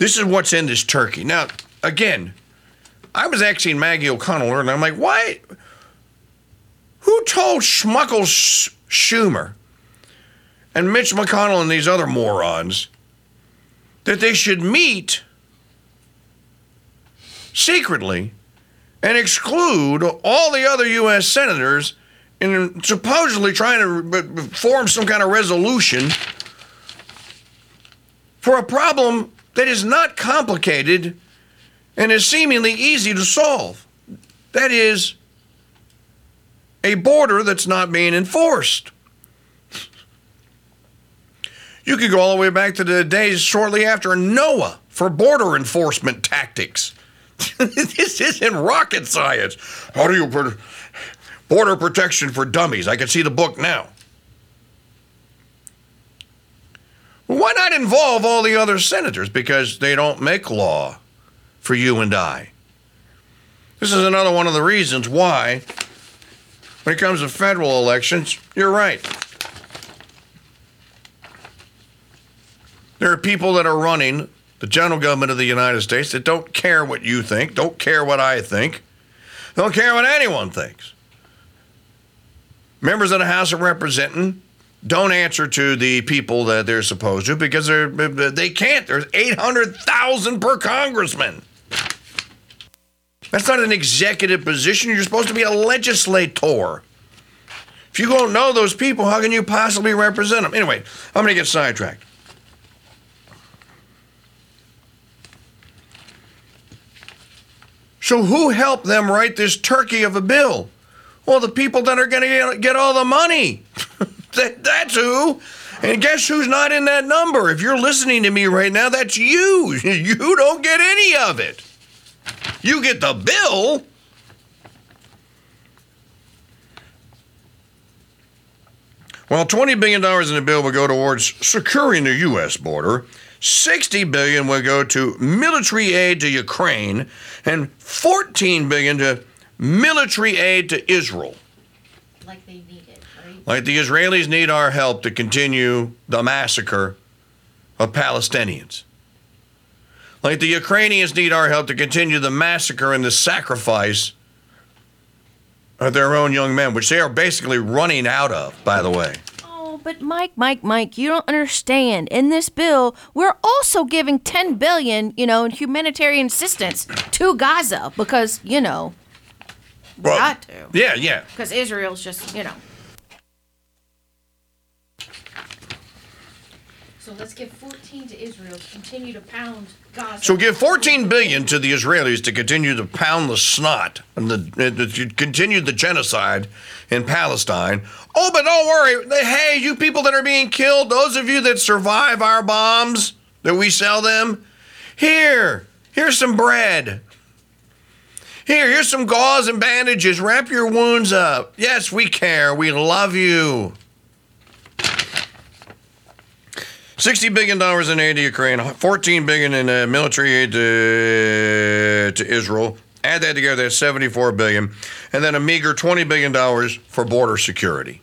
This is what's in this turkey. Now, again, I was asking Maggie O'Connell, and I'm like, why? Who told Schmuckles Schumer and Mitch McConnell and these other morons that they should meet secretly and exclude all the other U.S. senators in supposedly trying to form some kind of resolution for a problem that is not complicated and is seemingly easy to solve. That is, a border that's not being enforced. You could go all the way back to the days shortly after Noah for border enforcement tactics. this isn't rocket science. How do you border protection for dummies? I can see the book now. Why not involve all the other senators? Because they don't make law for you and I. This is another one of the reasons why, when it comes to federal elections, you're right. There are people that are running the general government of the United States that don't care what you think, don't care what I think, don't care what anyone thinks. Members of the House of Representatives don't answer to the people that they're supposed to because they're they can't. There's 800,000 per congressman. That's not an executive position. You're supposed to be a legislator. If you don't know those people, how can you possibly represent them? Anyway, I'm going to get sidetracked. So, who helped them write this turkey of a bill? Well, the people that are going to get all the money. that, that's who. And guess who's not in that number? If you're listening to me right now, that's you. You don't get any of it. You get the bill. Well, $20 billion in the bill will go towards securing the U.S. border. $60 billion will go to military aid to Ukraine and 14 billion to military aid to Israel. Like they need? Like the Israelis need our help to continue the massacre of Palestinians. Like the Ukrainians need our help to continue the massacre and the sacrifice of their own young men, which they are basically running out of, by the way. Oh, but Mike, Mike, Mike, you don't understand. In this bill, we're also giving 10 billion, you know, in humanitarian assistance to Gaza because, you know, well, got to. Yeah, yeah. Because Israel's just, you know. So let's give 14 to Israel to continue to pound Gaza. So give 14 billion to the Israelis to continue to pound the snot and the uh, to continue the genocide in Palestine. Oh, but don't worry. Hey, you people that are being killed, those of you that survive our bombs that we sell them, here, here's some bread. Here, here's some gauze and bandages. Wrap your wounds up. Yes, we care. We love you. $60 billion in aid to Ukraine, 14 billion in uh, military aid to, to Israel. Add that together, that's 74 billion. And then a meager $20 billion for border security.